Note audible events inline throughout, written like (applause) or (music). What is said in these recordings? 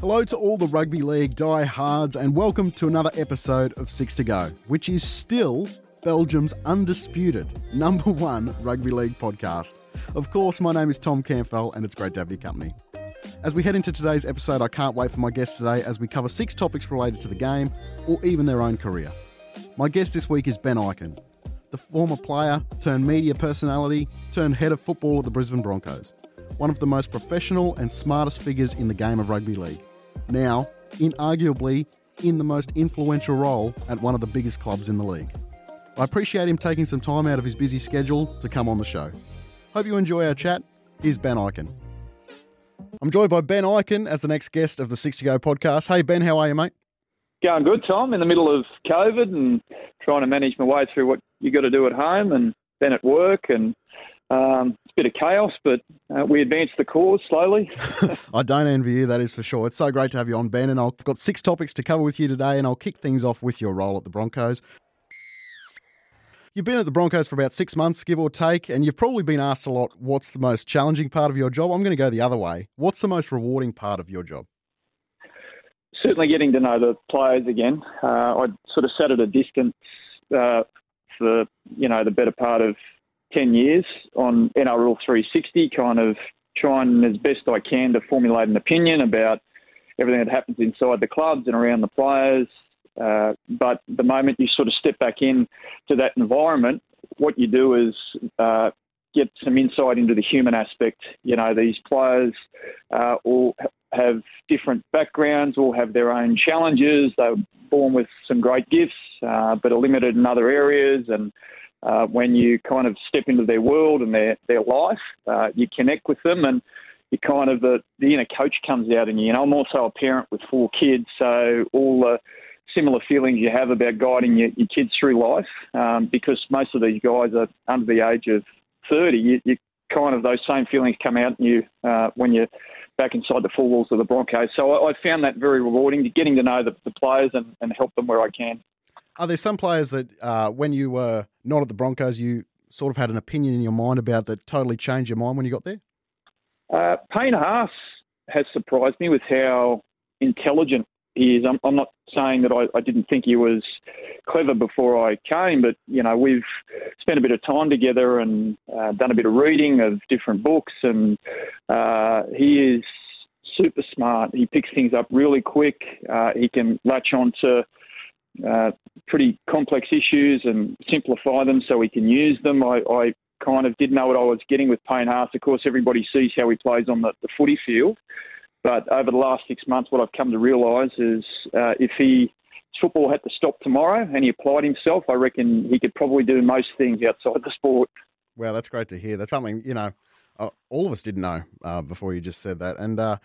Hello to all the rugby league diehards, and welcome to another episode of Six to Go, which is still Belgium's undisputed number one rugby league podcast. Of course, my name is Tom Campbell, and it's great to have your company. As we head into today's episode, I can't wait for my guest today as we cover six topics related to the game or even their own career. My guest this week is Ben Ikin, the former player turned media personality turned head of football at the Brisbane Broncos, one of the most professional and smartest figures in the game of rugby league now inarguably in the most influential role at one of the biggest clubs in the league. I appreciate him taking some time out of his busy schedule to come on the show. Hope you enjoy our chat. Here's Ben Ikin. I'm joined by Ben Ikin as the next guest of the Six to Go podcast. Hey, Ben, how are you, mate? Going good, Tom. In the middle of COVID and trying to manage my way through what you got to do at home and then at work and um, it's a bit of chaos, but uh, we advance the cause slowly. (laughs) (laughs) I don't envy you, that is for sure. It's so great to have you on, Ben. And I've got six topics to cover with you today, and I'll kick things off with your role at the Broncos. You've been at the Broncos for about six months, give or take, and you've probably been asked a lot what's the most challenging part of your job. I'm going to go the other way. What's the most rewarding part of your job? Certainly getting to know the players again. Uh, I sort of sat at a distance uh, for you know the better part of 10 years on NRL 360, kind of trying as best I can to formulate an opinion about everything that happens inside the clubs and around the players. Uh, but the moment you sort of step back in to that environment, what you do is uh, get some insight into the human aspect. You know, these players uh, all have different backgrounds, all have their own challenges. They're born with some great gifts, uh, but are limited in other areas and uh, when you kind of step into their world and their, their life, you connect with them and you kind of, the, the inner coach comes out in you. And I'm also a parent with four kids, so all the similar feelings you have about guiding your, your kids through life, um, because most of these guys are under the age of 30, you, you kind of, those same feelings come out in you uh, when you're back inside the four walls of the Broncos. So I, I found that very rewarding, getting to know the, the players and, and help them where I can. Are there some players that, uh, when you were not at the Broncos, you sort of had an opinion in your mind about that totally changed your mind when you got there? Uh, Payne Haas has surprised me with how intelligent he is. I'm, I'm not saying that I, I, didn't think he was clever before I came, but you know we've spent a bit of time together and uh, done a bit of reading of different books, and uh, he is super smart. He picks things up really quick. Uh, he can latch on to uh, pretty complex issues and simplify them so we can use them. I, I, kind of did know what I was getting with Payne Haas. Of course, everybody sees how he plays on the, the footy field. But over the last six months, what I've come to realise is uh, if he football had to stop tomorrow and he applied himself, I reckon he could probably do most things outside the sport. Well, that's great to hear. That's something, you know, uh, all of us didn't know uh, before you just said that. And uh,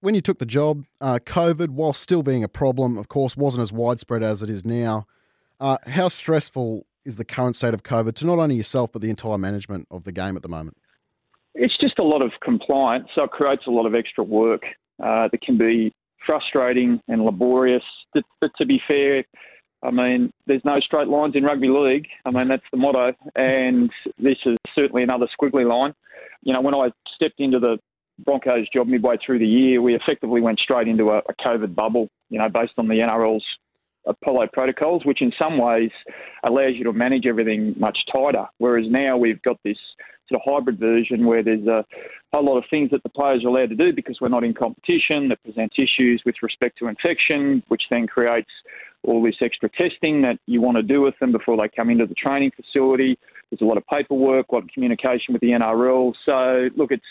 when you took the job, uh, COVID, while still being a problem, of course, wasn't as widespread as it is now. Uh, how stressful is the current state of COVID to not only yourself but the entire management of the game at the moment? It's just a lot of compliance, so it creates a lot of extra work uh, that can be frustrating and laborious. But, but to be fair, I mean, there's no straight lines in rugby league. I mean, that's the motto, and this is certainly another squiggly line. You know, when I stepped into the Broncos job midway through the year, we effectively went straight into a, a COVID bubble, you know, based on the NRL's Apollo protocols, which in some ways allows you to manage everything much tighter. Whereas now we've got this sort of hybrid version where there's a whole lot of things that the players are allowed to do because we're not in competition that presents issues with respect to infection, which then creates all this extra testing that you want to do with them before they come into the training facility. There's a lot of paperwork, a lot of communication with the NRL. So, look, it's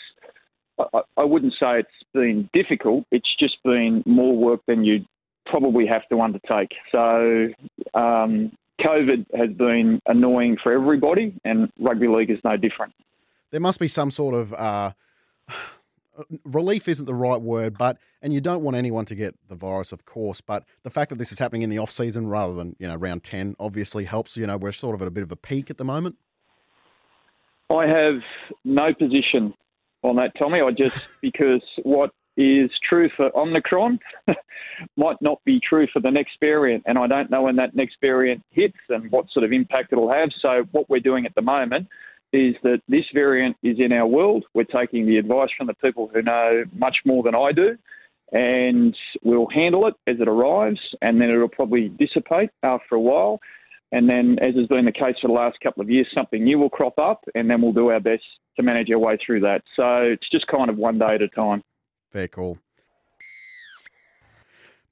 I, I wouldn't say it's been difficult. It's just been more work than you probably have to undertake. So um, COVID has been annoying for everybody, and rugby league is no different. There must be some sort of uh, (sighs) relief isn't the right word, but and you don't want anyone to get the virus, of course. But the fact that this is happening in the off season rather than you know round ten obviously helps. You know we're sort of at a bit of a peak at the moment. I have no position on that, Tommy. I just (laughs) because what is true for Omicron (laughs) might not be true for the next variant. And I don't know when that next variant hits and what sort of impact it'll have. So, what we're doing at the moment is that this variant is in our world. We're taking the advice from the people who know much more than I do. And we'll handle it as it arrives, and then it'll probably dissipate after a while. And then, as has been the case for the last couple of years, something new will crop up, and then we'll do our best to manage our way through that. So it's just kind of one day at a time. Fair call.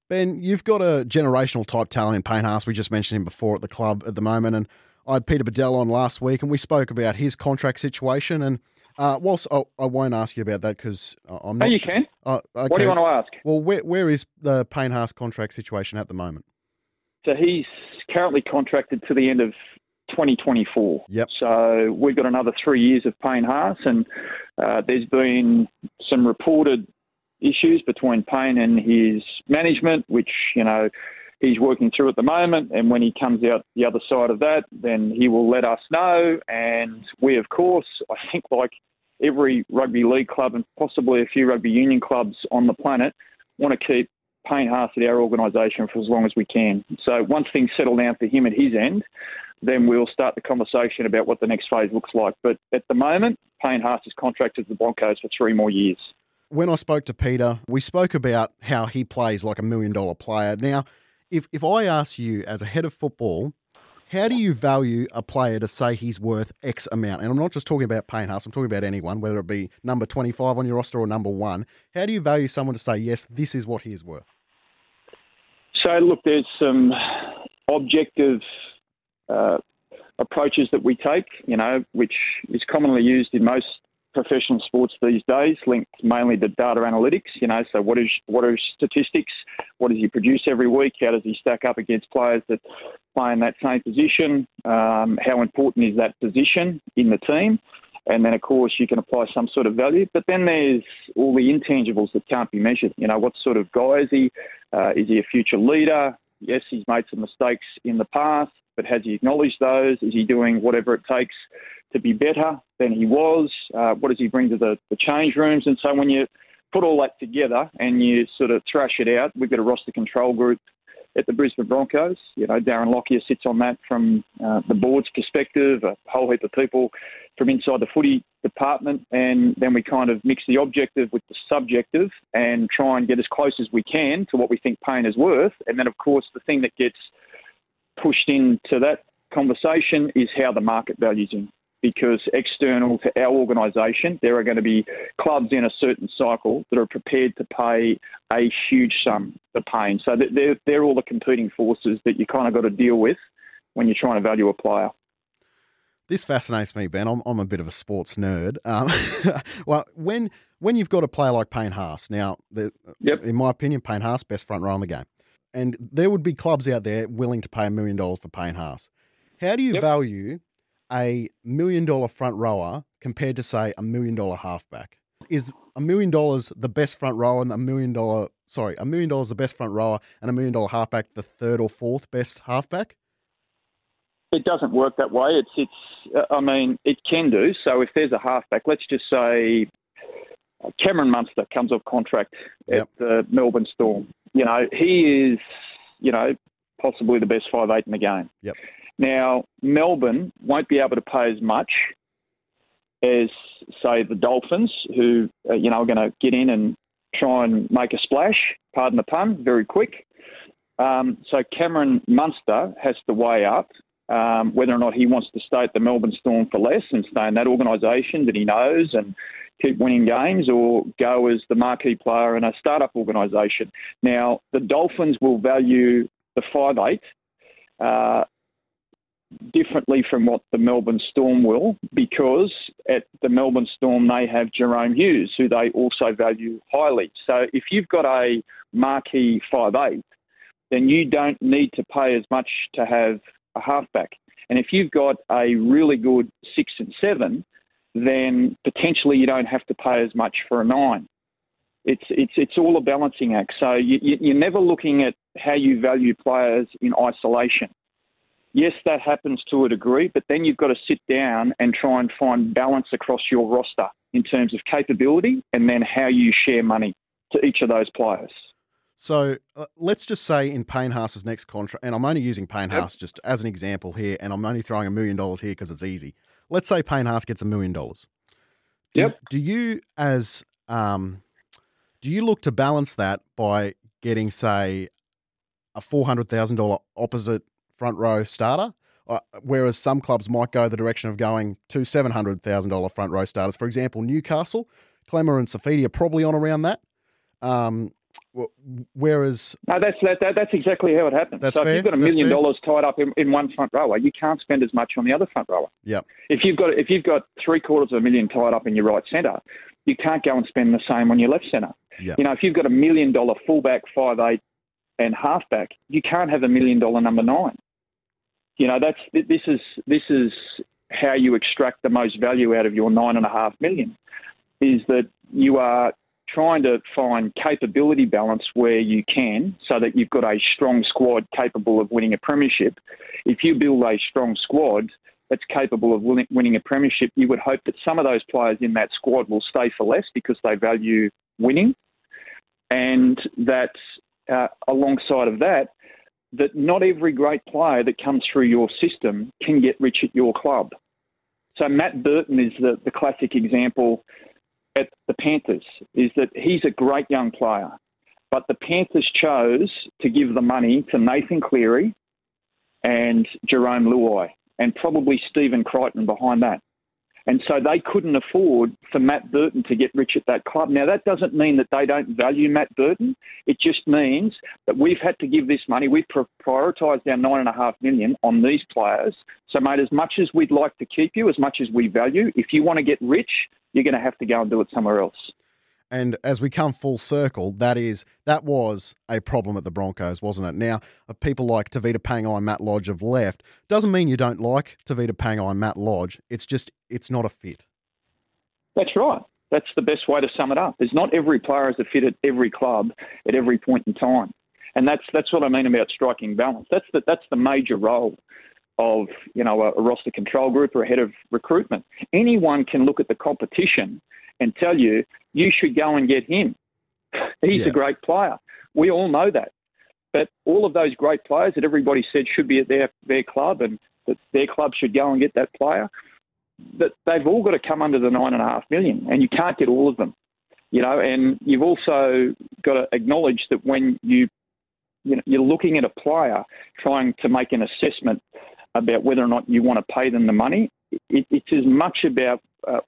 Ben, you've got a generational type talent in Payne Haas. We just mentioned him before at the club at the moment, and I had Peter Badel on last week, and we spoke about his contract situation. And uh, whilst I, I won't ask you about that because I'm not. Oh, you sure. can. Uh, okay. What do you want to ask? Well, where where is the Payne Haas contract situation at the moment? So he's currently contracted to the end of 2024. Yep. So we've got another three years of Payne Haas, and uh, there's been some reported issues between Payne and his management, which you know he's working through at the moment. And when he comes out the other side of that, then he will let us know. And we, of course, I think like every rugby league club and possibly a few rugby union clubs on the planet, want to keep Payne Haas at our organisation for as long as we can. So once things settle down for him at his end, then we'll start the conversation about what the next phase looks like. But at the moment, Payne Haas is contracted to the Broncos for three more years. When I spoke to Peter, we spoke about how he plays like a million dollar player. Now, if, if I ask you as a head of football, how do you value a player to say he's worth X amount? And I'm not just talking about Haas, I'm talking about anyone, whether it be number 25 on your roster or number one. How do you value someone to say, yes, this is what he is worth? So, look, there's some objective uh, approaches that we take, you know, which is commonly used in most professional sports these days, linked mainly to data analytics. You know, so what is what are statistics? What does he produce every week? How does he stack up against players that play in that same position? Um, how important is that position in the team? And then, of course, you can apply some sort of value. But then there's all the intangibles that can't be measured. You know, what sort of guy is he? Uh, is he a future leader? Yes, he's made some mistakes in the past, but has he acknowledged those? Is he doing whatever it takes to be better than he was? Uh, what does he bring to the, the change rooms? And so when you put all that together and you sort of thrash it out, we've got a roster control group at the Brisbane Broncos. You know, Darren Lockyer sits on that from uh, the board's perspective, a whole heap of people from inside the footy department, and then we kind of mix the objective with the subjective and try and get as close as we can to what we think Payne is worth. And then, of course, the thing that gets pushed into that conversation is how the market values him because external to our organisation, there are going to be clubs in a certain cycle that are prepared to pay a huge sum for Payne. So they're, they're all the competing forces that you kind of got to deal with when you're trying to value a player. This fascinates me, Ben. I'm, I'm a bit of a sports nerd. Um, (laughs) well, when when you've got a player like Payne Haas, now, the, yep. in my opinion, Payne Haas, best front row in the game. And there would be clubs out there willing to pay a million dollars for Payne Haas. How do you yep. value a million dollar front rower compared to say a million dollar halfback? Is a million dollars the best front rower and a million dollar sorry, a million dollars the best front rower and a million dollar halfback the third or fourth best halfback? It doesn't work that way. It's it's uh, I mean, it can do. So if there's a halfback, let's just say Cameron Munster comes off contract yep. at the Melbourne Storm. You know, he is, you know, possibly the best five eight in the game. Yep. Now, Melbourne won't be able to pay as much as, say, the Dolphins, who, uh, you know, are going to get in and try and make a splash, pardon the pun, very quick. Um, so Cameron Munster has to weigh up um, whether or not he wants to stay at the Melbourne Storm for less and stay in that organisation that he knows and keep winning games or go as the marquee player in a startup organisation. Now, the Dolphins will value the five eight uh, differently from what the Melbourne Storm will because at the Melbourne Storm they have Jahrome Hughes, who they also value highly. So if you've got a marquee five eight, then you don't need to pay as much to have a halfback. And if you've got a really good six and seven, then potentially you don't have to pay as much for a nine. It's it's it's all a balancing act. So you, you're never looking at how you value players in isolation. Yes, that happens to a degree, but then you've got to sit down and try and find balance across your roster in terms of capability and then how you share money. to each of those players. So uh, let's just say in Payne Haas's next contract, and I'm only using Payne Haas yep. just as an example here, and I'm only throwing a million dollars here because it's easy. Let's say Payne Haas gets a million dollars. Yep. Do you, as um, do you look to balance that by getting, say, a four hundred thousand dollar opposite front row starter, uh, whereas some clubs might go the direction of going to seven hundred thousand dollar front row starters? For example, Newcastle, Klemmer and Saifiti are probably on around that. Um, whereas no, that's that, that, that's exactly how it happens. That's so fair. if you've got a million dollars tied up in, in one front rower, you can't spend as much on the other front rower. Yeah. If you've got if you've got three quarters of a million tied up in your right centre, you can't go and spend the same on your left centre. Yeah. You know, if you've got a million dollar fullback, five eight, and halfback, you can't have a million dollar number nine. You know, that's this is this is how you extract the most value out of your nine and a half million. Is that you are trying to find capability balance where you can so that you've got a strong squad capable of winning a premiership. If you build a strong squad that's capable of winning a premiership, you would hope that some of those players in that squad will stay for less because they value winning. And that uh, alongside of that, that not every great player that comes through your system can get rich at your club. So Matt Burton is the, the classic example at the Panthers is that he's a great young player, but the Panthers chose to give the money to Nathan Cleary and Jarome Luai, and probably Stephen Crichton behind that. And so they couldn't afford for Matt Burton to get rich at that club. Now, that doesn't mean that they don't value Matt Burton. It just means that we've had to give this money. We've prioritised our nine and a half million on these players. So, mate, as much as we'd like to keep you, as much as we value, if you want to get rich, you're going to have to go and do it somewhere else. And as we come full circle, that is that was a problem at the Broncos, wasn't it? Now, people like Tevita Pangai and Matt Lodge have left. Doesn't mean you don't like Tevita Pangai and Matt Lodge. It's just it's not a fit. That's right. That's the best way to sum it up. There's not every player is a fit at every club at every point in time, and that's that's what I mean about striking balance. That's the that's the major role of you know a, a roster control group or a head of recruitment. Anyone can look at the competition and tell you you should go and get him. He's yeah. a great player. We all know that. But all of those great players that everybody said should be at their, their club and that their club should go and get that player, that they've all got to come under the nine and a half million, and you can't get all of them. You know, and you've also got to acknowledge that when you, you know, you're looking at a player trying to make an assessment about whether or not you want to pay them the money, it, it's as much about uh,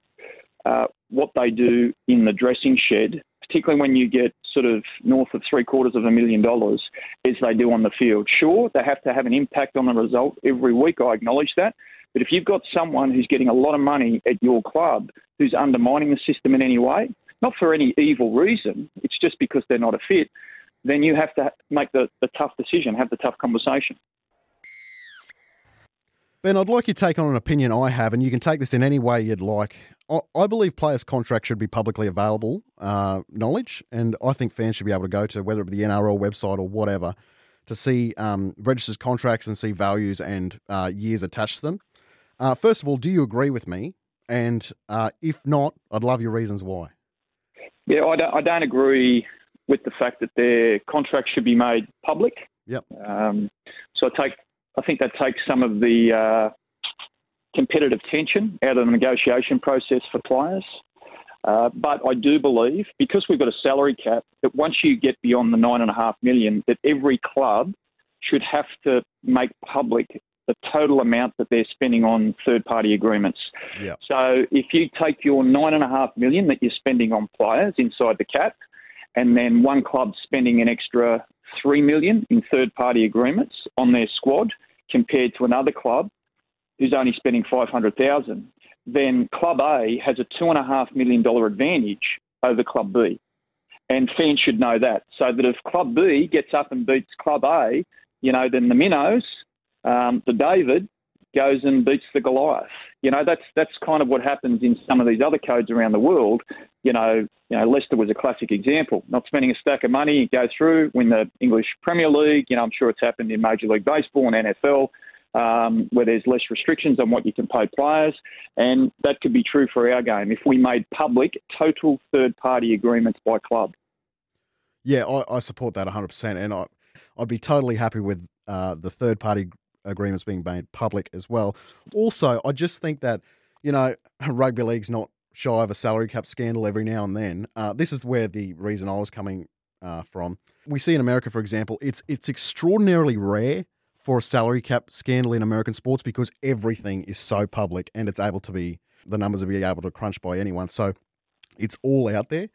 uh, what they do in the dressing shed, particularly when you get sort of north of three quarters of a million dollars, as they do on the field. Sure, they have to have an impact on the result every week. I acknowledge that. But if you've got someone who's getting a lot of money at your club who's undermining the system in any way, not for any evil reason, it's just because they're not a fit, then you have to make the, the tough decision, have the tough conversation. Ben, I'd like your take on an opinion I have, and you can take this in any way you'd like. I believe players' contracts should be publicly available uh, knowledge, and I think fans should be able to go to whether it be the NRL website or whatever to see um, registered contracts and see values and uh, years attached to them. Uh, first of all, do you agree with me? And uh, if not, I'd love your reasons why. Yeah, I don't, I don't agree with the fact that their contracts should be made public. Yep. Um, so I take, I think that takes some of the uh, competitive tension out of the negotiation process for players. Uh, but I do believe, because we've got a salary cap, that once you get beyond the nine and a half million, that every club should have to make public the total amount that they're spending on third party agreements. Yep. So if you take your nine and a half million that you're spending on players inside the cap, and then one club spending an extra three million in third party agreements on their squad compared to another club who's only spending 500,000, then Club A has a $2.5 million advantage over Club B. And fans should know that. So that if Club B gets up and beats Club A, you know, then the Minnows, um, the David, goes and beats the Goliath. You know, that's that's kind of what happens in some of these other codes around the world. You know, you know, Leicester was a classic example. Not spending a stack of money, go through, win the English Premier League. You know, I'm sure it's happened in Major League Baseball and NFL um, where there's less restrictions on what you can pay players. And that could be true for our game if we made public total third party agreements by club. Yeah, I, I support that 100%. And I, I'd be totally happy with uh, the third party agreements being made public as well. Also, I just think that, you know, (laughs) rugby league's not shy of a salary cap scandal every now and then. Uh, this is where the reason I was coming uh, from. We see in America, for example, it's it's extraordinarily rare for a salary cap scandal in American sports because everything is so public and it's able to be the numbers are be able to crunch by anyone. So it's all out there.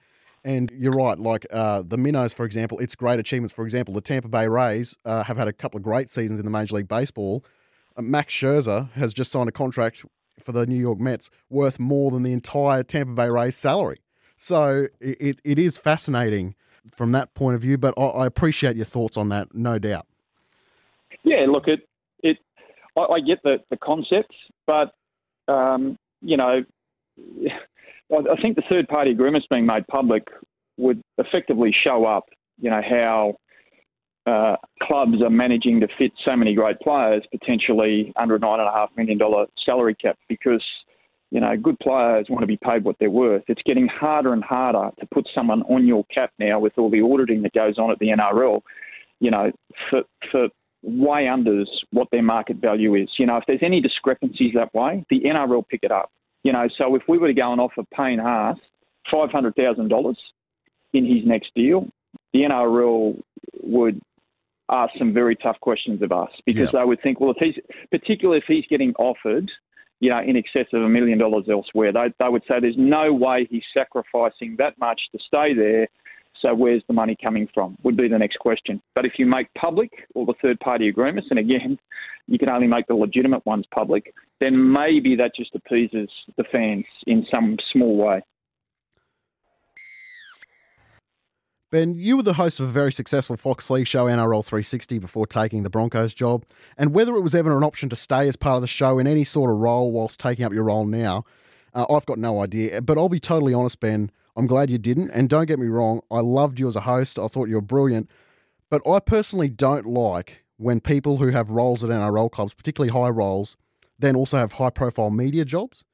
And you're right, like uh, the Minnows, for example, it's great achievements. For example, the Tampa Bay Rays uh, have had a couple of great seasons in the Major League Baseball. Uh, Max Scherzer has just signed a contract for the New York Mets worth more than the entire Tampa Bay Rays salary. So it, it is fascinating from that point of view, but I, I appreciate your thoughts on that, no doubt. Yeah, look, it it I, I get the, the concept, but um, you know, (laughs) I think the third party agreements being made public would effectively show up, you know, how uh, clubs are managing to fit so many great players, potentially under a nine and a half million dollar salary cap, because you know good players want to be paid what they're worth. It's getting harder and harder to put someone on your cap now with all the auditing that goes on at the NRL. You know, for for way unders what their market value is. You know, if there's any discrepancies that way, the NRL pick it up. You know, so if we were to go and offer Payne Haas five hundred thousand dollars in his next deal, the NRL would ask some very tough questions of us because yeah. they would think, well, if he's particularly if he's getting offered, you know, in excess of a million dollars elsewhere, they they would say there's no way he's sacrificing that much to stay there. So where's the money coming from? Would be the next question. But if you make public all the third party agreements, and again, (laughs) you can only make the legitimate ones public, then maybe that just appeases the fans in some small way. Ben, you were the host of a very successful Fox League show, NRL 360, before taking the Broncos job. And whether it was ever an option to stay as part of the show in any sort of role whilst taking up your role now, uh, I've got no idea. But I'll be totally honest, Ben. I'm glad you didn't. And don't get me wrong, I loved you as a host. I thought you were brilliant. But I personally don't like when people who have roles at NRL clubs, particularly high roles, then also have high profile media jobs.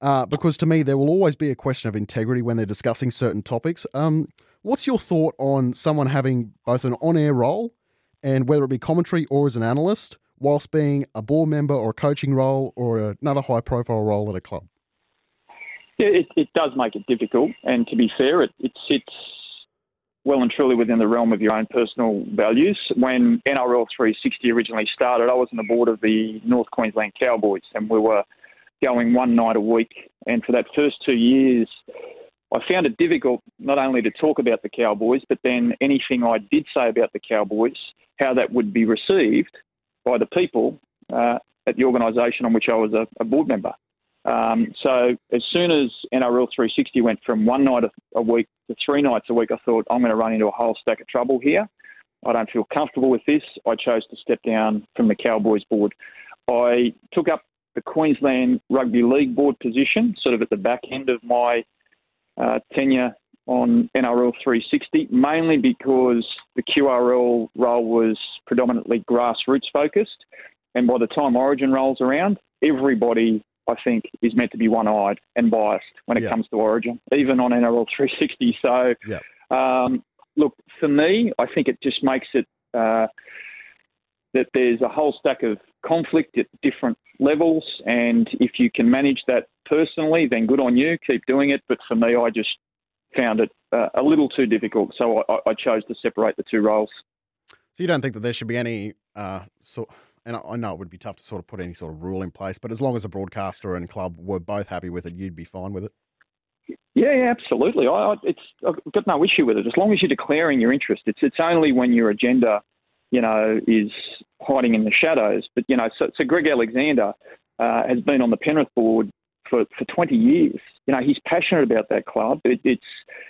Uh, because to me, there will always be a question of integrity when they're discussing certain topics. Um, what's your thought on someone having both an on air role and whether it be commentary or as an analyst, whilst being a board member or a coaching role or another high profile role at a club? It, it does make it difficult. And to be fair, it, it sits well and truly within the realm of your own personal values. When NRL 360 originally started, I was on the board of the North Queensland Cowboys, and we were going one night a week. And for that first two years, I found it difficult not only to talk about the Cowboys, but then anything I did say about the Cowboys, how that would be received by the people uh, at the organisation on which I was a, a board member. Um, so as soon as NRL 360 went from one night a week to three nights a week, I thought I'm going to run into a whole stack of trouble here. I don't feel comfortable with this. I chose to step down from the Cowboys board. I took up the Queensland Rugby League board position, sort of at the back end of my uh, tenure on NRL 360, mainly because the QRL role was predominantly grassroots focused. And by the time Origin rolls around, everybody I think, is meant to be one eyed and biased when it comes to Origin, even on NRL 360. (laughs) So, um, look, for me, I think it just makes it uh, that there's a whole stack of conflict at different levels. And if you can manage that personally, then good on you, keep doing it. But for me, I just found it uh, a little too difficult. So I, I, chose to separate the two roles. So you don't think that there should be any uh, sort and I know it would be tough to sort of put any sort of rule in place, but as long as a broadcaster and club were both happy with it, you'd be fine with it. Yeah, absolutely. I, it's I've got no issue with it as long as you're declaring your interest. It's it's only when your agenda, you know, is hiding in the shadows. But you know, so, so Greg Alexander uh, has been on the Penrith board for, for 20 years. You know, he's passionate about that club. It, it's,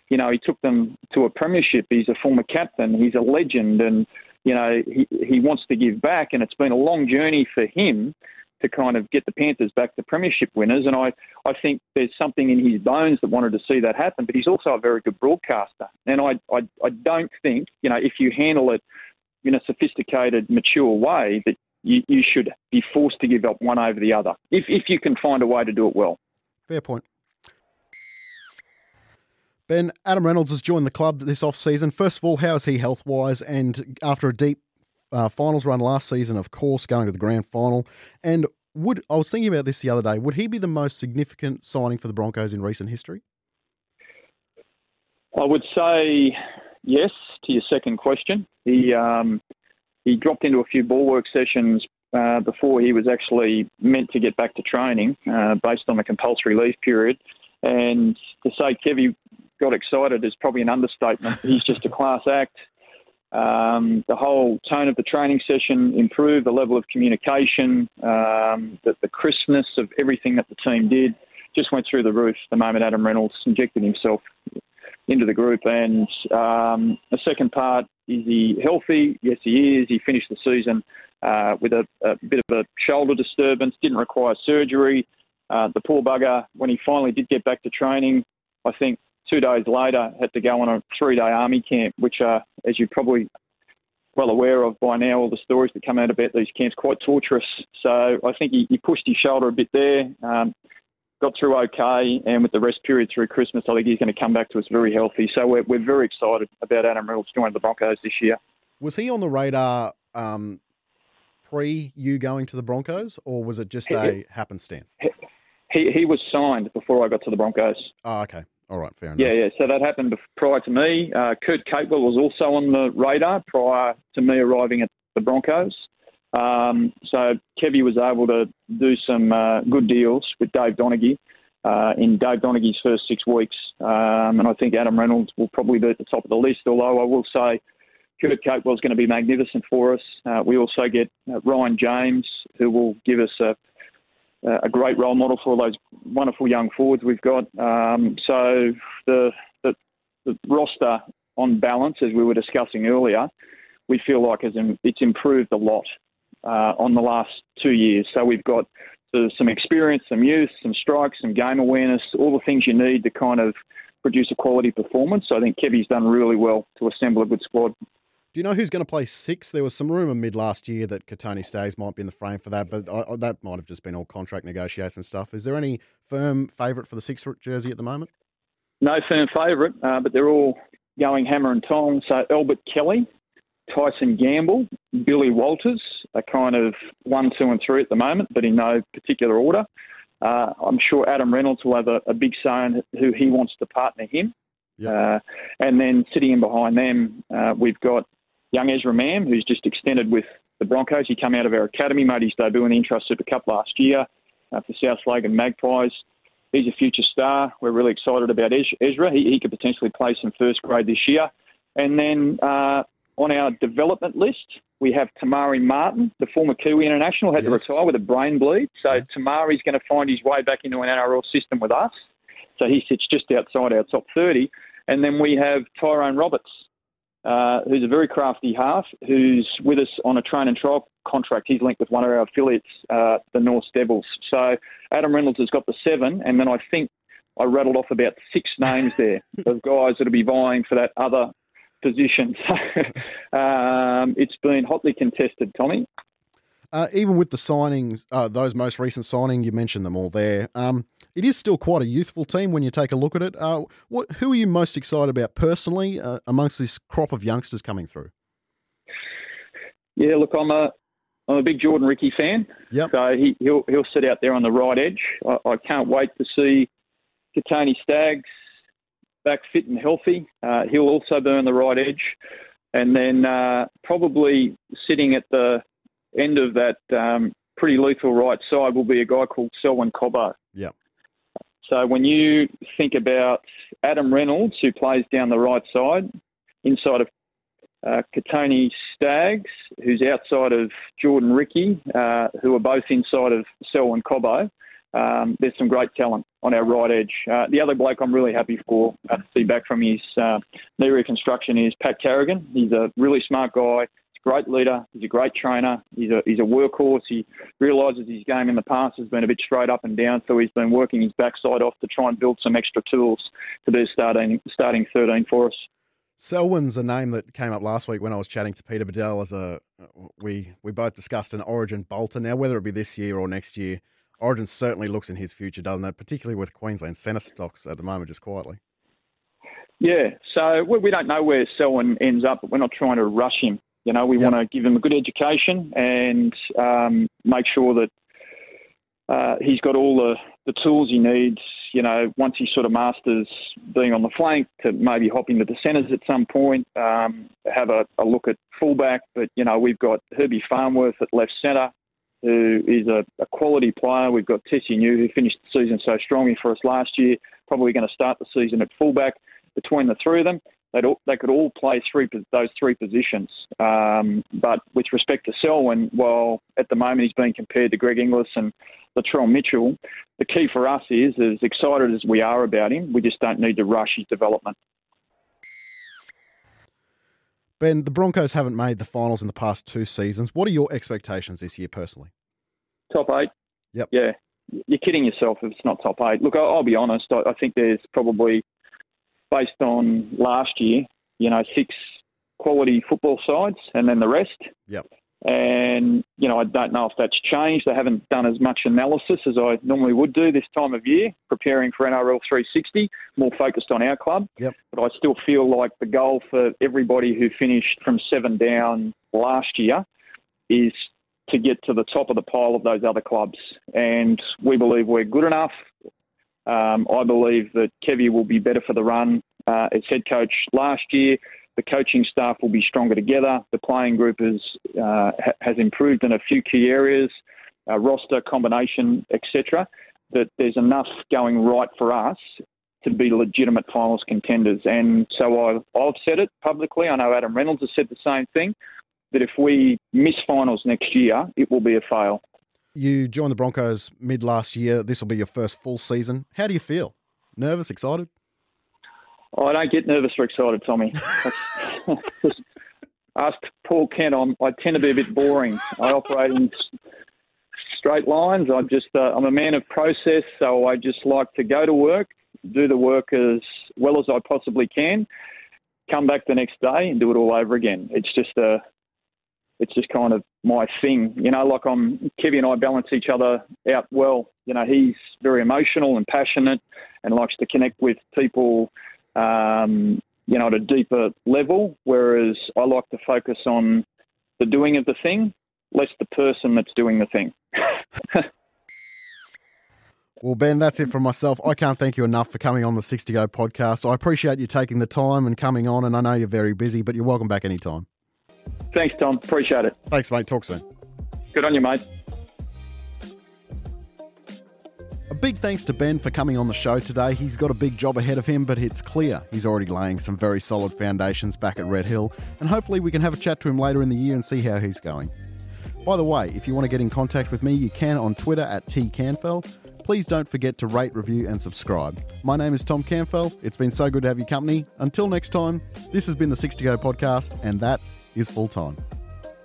you know, he took them to a premiership. He's a former captain. He's a legend, and you know, he, he wants to give back, and it's been a long journey for him to kind of get the Panthers back to premiership winners. And I, I think there's something in his bones that wanted to see that happen, but he's also a very good broadcaster. And I, I, I don't think, you know, if you handle it in a sophisticated, mature way, that you, you should be forced to give up one over the other, if, if you can find a way to do it well. Fair point. Ben, Adam Reynolds has joined the club this off season. First of all, how is he health wise? And after a deep uh, finals run last season, of course, going to the grand final. And would I was thinking about this the other day? Would he be the most significant signing for the Broncos in recent history? I would say yes to your second question. He um, he dropped into a few ball work sessions uh, before he was actually meant to get back to training, uh, based on the compulsory leave period. And to say Kevy got excited is probably an understatement. He's just a class act. Um, the whole tone of the training session improved, the level of communication, um, the, the crispness of everything that the team did just went through the roof the moment Adam Reynolds injected himself into the group. And um, the second part, is he healthy? Yes, he is. He finished the season uh, with a, a, bit of a shoulder disturbance, didn't require surgery. Uh, the poor bugger, when he finally did get back to training, I think two days later had to go on a three day army camp, which are, as you're probably well aware of by now, all the stories that come out about these camps, quite torturous. So I think he, he pushed his shoulder a bit there, um, got through okay, and with the rest period through Christmas, I think he's going to come back to us very healthy. So we're, we're very excited about Adam Reynolds joining the Broncos this year. Was he on the radar um, pre you going to the Broncos, or was it just a happenstance? He, he was signed before I got to the Broncos. Oh, okay. All right, fair enough. Yeah, yeah. So that happened prior to me. Uh, Kurt Capewell was also on the radar prior to me arriving at the Broncos. Um, so Kevy was able to do some uh, good deals with Dave Donaghy uh, in Dave Donaghy's first six weeks. Um, and I think Adam Reynolds will probably be at the top of the list, although I will say Kurt Capewell is going to be magnificent for us. Uh, we also get uh, Ryan James, who will give us a a great role model for those wonderful young forwards we've got. Um, so the, the, the roster on balance, as we were discussing earlier, we feel like it's improved a lot uh, on the last two years. So we've got some experience, some youth, some strikes, some game awareness, all the things you need to kind of produce a quality performance. So I think Kevy's done really well to assemble a good squad. Do you know who's going to play six? There was some rumour mid last year that Kotoni Staggs might be in the frame for that, but I, that might have just been all contract negotiation stuff. Is there any firm favourite for the six jersey at the moment? No firm favourite, uh, but they're all going hammer and tong. So Albert Kelly, Tyson Gamble, Billy Walters are kind of one, two, and three at the moment, but in no particular order. Uh, I'm sure Adam Reynolds will have a, a big say in who he wants to partner him. Yep. Uh, and then sitting in behind them, uh, we've got young Ezra Mam, who's just extended with the Broncos. He came out of our academy, made his debut in the Intrust Super Cup last year uh, for South Logan Magpies. He's a future star. We're really excited about Ezra. He, he could potentially play some first grade this year. And then uh, on our development list, we have Te Maire Martin, the former Kiwi international, had yes. to retire with a brain bleed. So yeah. Te Maire's going to find his way back into an NRL system with us. So he sits just outside our top 30. And then we have Tyrone Roberts, uh, who's a very crafty half, who's with us on a train and trial contract. He's linked with one of our affiliates, uh, the North Devils. So Adam Reynolds has got the seven, and then I think I rattled off about six (laughs) names there of guys that'll be vying for that other position. (laughs) So um, it's been hotly contested, Tommy. Uh, even with the signings, uh, those most recent signing, you mentioned them all there. Um, it is still quite a youthful team when you take a look at it. Uh, what, who are you most excited about personally uh, amongst this crop of youngsters coming through? Yeah, look, I'm a I'm a big Jordan Riki fan. Yep. So he, he'll he'll sit out there on the right edge. I, I can't wait to see Kotoni Staggs back fit and healthy. Uh, he'll also be on the right edge, and then uh, probably sitting at the end of that um, pretty lethal right side will be a guy called Selwyn Cobbo. Yeah. So when you think about Adam Reynolds, who plays down the right side, inside of uh, Kotoni Staggs, who's outside of Jordan Riki, uh, who are both inside of Selwyn Cobbo, um, there's some great talent on our right edge. Uh, the other bloke I'm really happy for uh, to see back from his uh, knee reconstruction is Pat Carrigan. He's a really smart guy great leader. He's a great trainer. He's a he's a workhorse. He realises his game in the past has been a bit straight up and down, so he's been working his backside off to try and build some extra tools to be starting starting 13 for us. Selwyn's a name that came up last week when I was chatting to Peter Badel. as a we we both discussed an Origin bolter. Now whether it be this year or next year, Origin certainly looks in his future, doesn't it? Particularly with Queensland centre stocks at the moment, just quietly. Yeah, so we, we don't know where Selwyn ends up, but we're not trying to rush him. You know, we Yep. want to give him a good education and um, make sure that uh, he's got all the, the tools he needs. You know, once he sort of masters being on the flank, to maybe hop into the centres at some point, um, have a, a look at fullback. But you know, we've got Herbie Farnworth at left centre, who is a, a quality player. We've got Tesi Niu, who finished the season so strongly for us last year. Probably going to start the season at fullback. Between the three of them, they'd all, they could all play three those three positions. Um, but with respect to Selwyn, while at the moment he's being compared to Greg Inglis and Latrell Mitchell, the key for us is, as excited as we are about him, we just don't need to rush his development. Ben, the Broncos haven't made the finals in the past two seasons. What are your expectations this year, personally? Top eight. Yep. Yeah. You're kidding yourself if it's not top eight. Look, I'll, I'll be honest. I, I think there's probably, based on last year, you know, six quality football sides and then the rest. Yep. And, you know, I don't know if that's changed. I haven't done as much analysis as I normally would do this time of year, preparing for NRL 360, more focused on our club. Yep. But I still feel like the goal for everybody who finished from seven down last year is to get to the top of the pile of those other clubs. And we believe we're good enough. Um, I believe that Kevy will be better for the run uh, as head coach last year. The coaching staff will be stronger together. The playing group is, uh, ha- has improved in a few key areas, uh, roster combination, etc. That there's enough going right for us to be legitimate finals contenders. And so I've, I've said it publicly. I know Adam Reynolds has said the same thing. That if we miss finals next year, it will be a fail. You joined the Broncos mid last year. This will be your first full season. How do you feel? Nervous, excited? Oh, I don't get nervous or excited, Tommy. Just (laughs) Ask Paul Kent. I'm, I tend to be a bit boring. I operate in straight lines. I just uh, I'm a man of process, so I just like to go to work, do the work as well as I possibly can, come back the next day and do it all over again. It's just a it's just kind of my thing. You know, like I'm Kevy and I balance each other out well. You know, he's very emotional and passionate and likes to connect with people um, you know, at a deeper level, whereas I like to focus on the doing of the thing, less the person that's doing the thing. (laughs) Well, Ben, that's it from myself. I can't thank you enough for coming on the Six to Go podcast. I appreciate you taking the time and coming on, and I know you're very busy, but you're welcome back anytime. Thanks, Tom. Appreciate it. Thanks, mate. Talk soon. Good on you, mate. A big thanks to Ben for coming on the show today. He's got a big job ahead of him, but it's clear he's already laying some very solid foundations back at Red Hill, and hopefully we can have a chat to him later in the year and see how he's going. By the way, if you want to get in contact with me, you can on Twitter at tcanfell. Please don't forget to rate, review, and subscribe. My name is Tom Canfell. It's been so good to have your company. Until next time, this has been the Six to Go podcast, and that is full time.